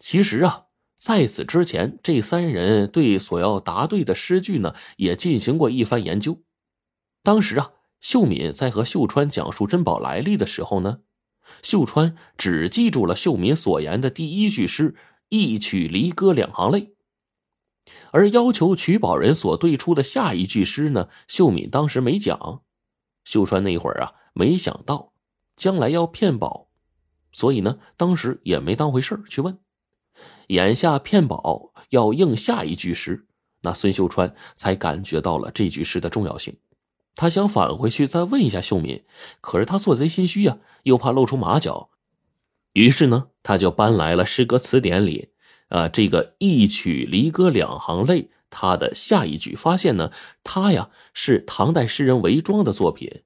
其实啊，在此之前，这三人对所要答对的诗句呢，也进行过一番研究。当时啊，秀敏在和秀川讲述珍宝来历的时候呢，秀川只记住了秀敏所言的第一句诗“一曲离歌两行泪”，而要求取宝人所对出的下一句诗呢，秀敏当时没讲。秀川那会儿啊，没想到将来要骗宝，所以呢，当时也没当回事去问。眼下骗宝要应下一句诗，那孙秀川才感觉到了这句诗的重要性。他想返回去再问一下秀敏，可是他做贼心虚呀，又怕露出马脚，于是呢，他就搬来了诗歌词典里，啊，这个一曲离歌两行泪，他的下一句发现呢，他呀是唐代诗人韦庄的作品，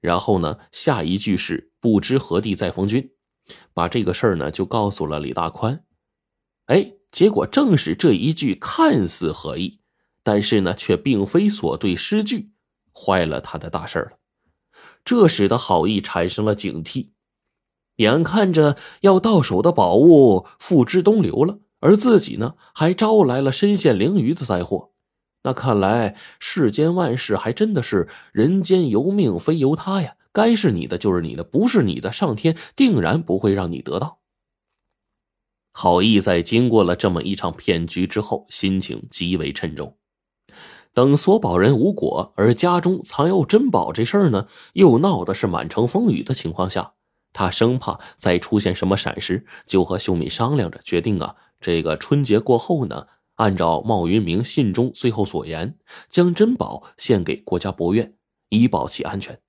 然后呢，下一句是不知何地再逢君，把这个事儿呢就告诉了李大宽，哎，结果正是这一句看似合意，但是呢，却并非所对诗句。坏了他的大事了，这使得郝毅产生了警惕。眼看着要到手的宝物付之东流了，而自己呢，还招来了身陷囹圄的灾祸。那看来世间万事还真的是人间由命非由他呀，该是你的就是你的，不是你的，上天定然不会让你得到。郝毅在经过了这么一场骗局之后，心情极为沉重。等索宝人无果，而家中藏有珍宝这事儿呢，又闹的是满城风雨的情况下，他生怕再出现什么闪失，就和秀敏商量着，决定啊，这个春节过后呢，按照茂云明信中最后所言，将珍宝献给国家博院，以保其安全。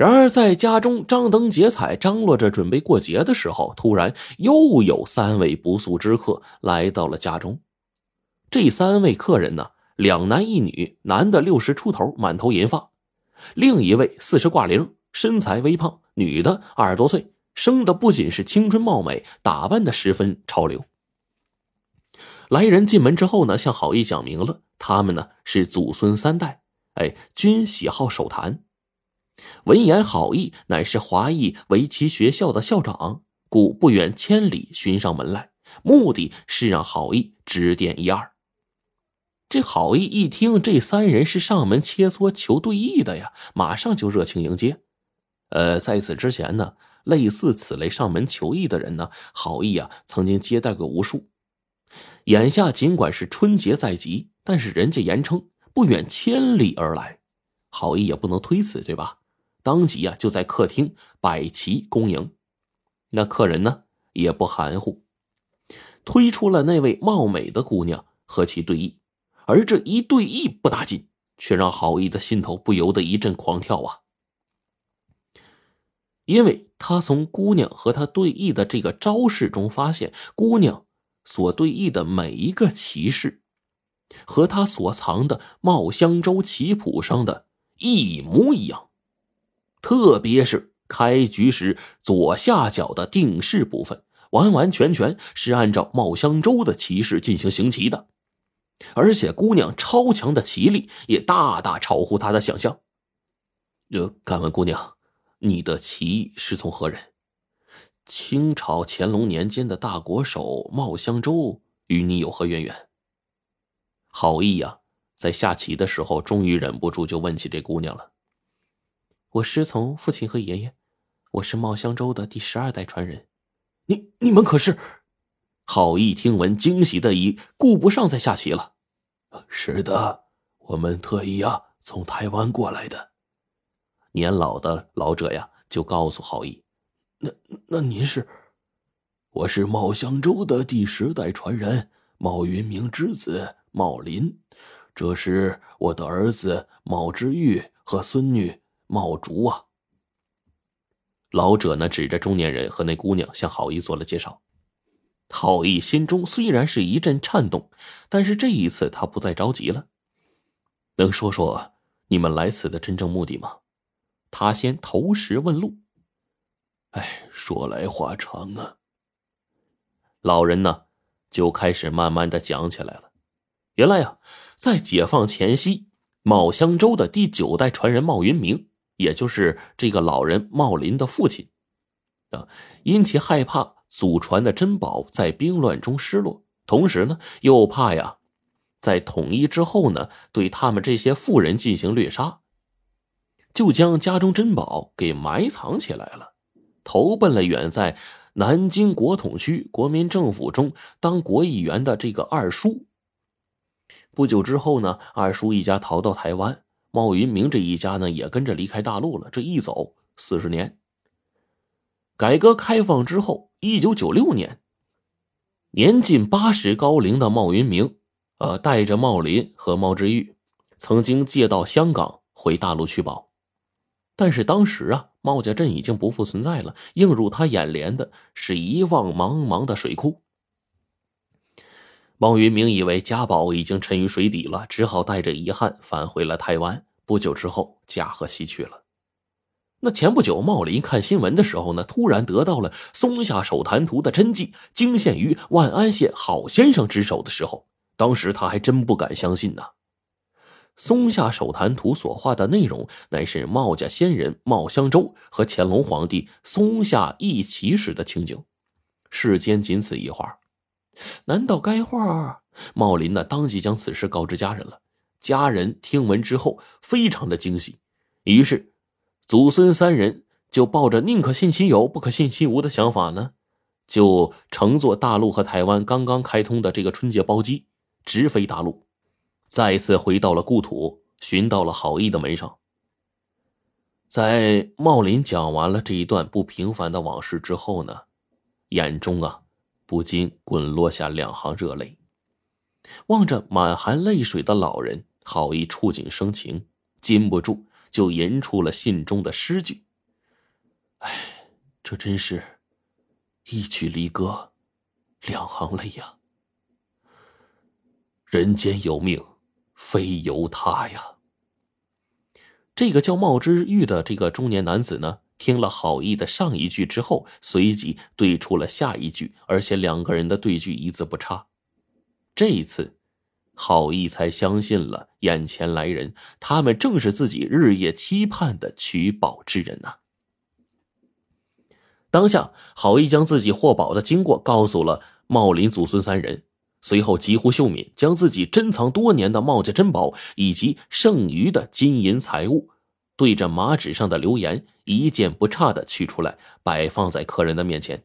然而，在家中张灯结彩、张罗着准备过节的时候，突然又有三位不速之客来到了家中。这三位客人呢？两男一女，男的六十出头，满头银发；另一位四十挂零，身材微胖；女的二十多岁，生的不仅是青春貌美，打扮的十分潮流。来人进门之后呢，向郝毅讲明了，他们呢是祖孙三代，哎，均喜好手谈。闻言，郝毅乃是华裔围棋学校的校长，故不远千里寻上门来，目的是让郝毅指点一二。这好意一听，这三人是上门切磋求对弈的呀，马上就热情迎接。呃，在此之前呢，类似此类上门求艺的人呢，好意啊曾经接待过无数。眼下尽管是春节在即，但是人家言称不远千里而来，好意也不能推辞，对吧？当即啊就在客厅摆旗恭迎。那客人呢也不含糊，推出了那位貌美的姑娘和其对弈。而这一对弈不打紧，却让郝毅的心头不由得一阵狂跳啊！因为他从姑娘和他对弈的这个招式中发现，姑娘所对弈的每一个棋式，和他所藏的茂香洲棋谱上的一模一样，特别是开局时左下角的定式部分，完完全全是按照茂香洲的棋式进行行棋的。而且姑娘超强的棋力也大大超乎他的想象。呃，敢问姑娘，你的棋是从何人？清朝乾隆年间的大国手茂香洲与你有何渊源？好意呀，在下棋的时候，终于忍不住就问起这姑娘了。我师从父亲和爷爷，我是茂香洲的第十二代传人。你你们可是？郝毅听闻，惊喜的已顾不上再下棋了。是的，我们特意啊从台湾过来的。年老的老者呀就告诉郝毅：“那那您是？我是茂香洲的第十代传人，茂云明之子茂林。这是我的儿子茂之玉和孙女茂竹啊。”老者呢指着中年人和那姑娘向郝毅做了介绍。郝毅心中虽然是一阵颤动，但是这一次他不再着急了。能说说你们来此的真正目的吗？他先投石问路。哎，说来话长啊。老人呢，就开始慢慢的讲起来了。原来呀，在解放前夕，茂香洲的第九代传人茂云明，也就是这个老人茂林的父亲，啊，因其害怕。祖传的珍宝在兵乱中失落，同时呢，又怕呀，在统一之后呢，对他们这些富人进行掠杀，就将家中珍宝给埋藏起来了，投奔了远在南京国统区国民政府中当国议员的这个二叔。不久之后呢，二叔一家逃到台湾，茂云明这一家呢也跟着离开大陆了。这一走四十年。改革开放之后，一九九六年，年近八十高龄的茂云明，呃，带着茂林和茂之玉，曾经借到香港回大陆取宝，但是当时啊，茂家镇已经不复存在了，映入他眼帘的是一望茫茫的水库。茂云明以为家宝已经沉于水底了，只好带着遗憾返回了台湾。不久之后，驾鹤西去了。那前不久，茂林看新闻的时候呢，突然得到了松下手谈图的真迹，惊现于万安县郝先生之手的时候，当时他还真不敢相信呢。松下手谈图所画的内容，乃是茂家先人茂香洲和乾隆皇帝松下一起时的情景，世间仅此一画。难道该画？茂林呢？当即将此事告知家人了。家人听闻之后，非常的惊喜。于是，祖孙三人就抱着宁可信其有，不可信其无的想法呢，就乘坐大陆和台湾刚刚开通的这个春节包机，直飞大陆，再次回到了故土，寻到了好意的门上。在茂林讲完了这一段不平凡的往事之后呢，眼中啊。不禁滚落下两行热泪，望着满含泪水的老人，好意触景生情，禁不住就吟出了信中的诗句：“哎，这真是一曲离歌，两行泪呀！人间有命，非由他呀。”这个叫茂之玉的这个中年男子呢？听了郝毅的上一句之后，随即对出了下一句，而且两个人的对句一字不差。这一次，郝毅才相信了眼前来人，他们正是自己日夜期盼的取宝之人呐。当下，郝毅将自己获宝的经过告诉了茂林祖孙三人，随后急呼秀敏将自己珍藏多年的茂家珍宝以及剩余的金银财物。对着马纸上的留言，一件不差的取出来，摆放在客人的面前。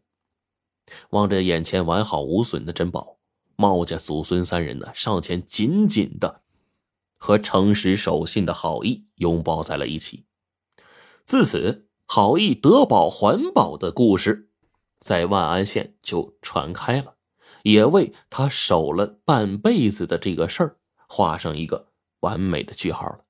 望着眼前完好无损的珍宝，茂家祖孙三人呢，上前紧紧的和诚实守信的好意拥抱在了一起。自此，好意得宝还宝的故事，在万安县就传开了，也为他守了半辈子的这个事儿画上一个完美的句号了。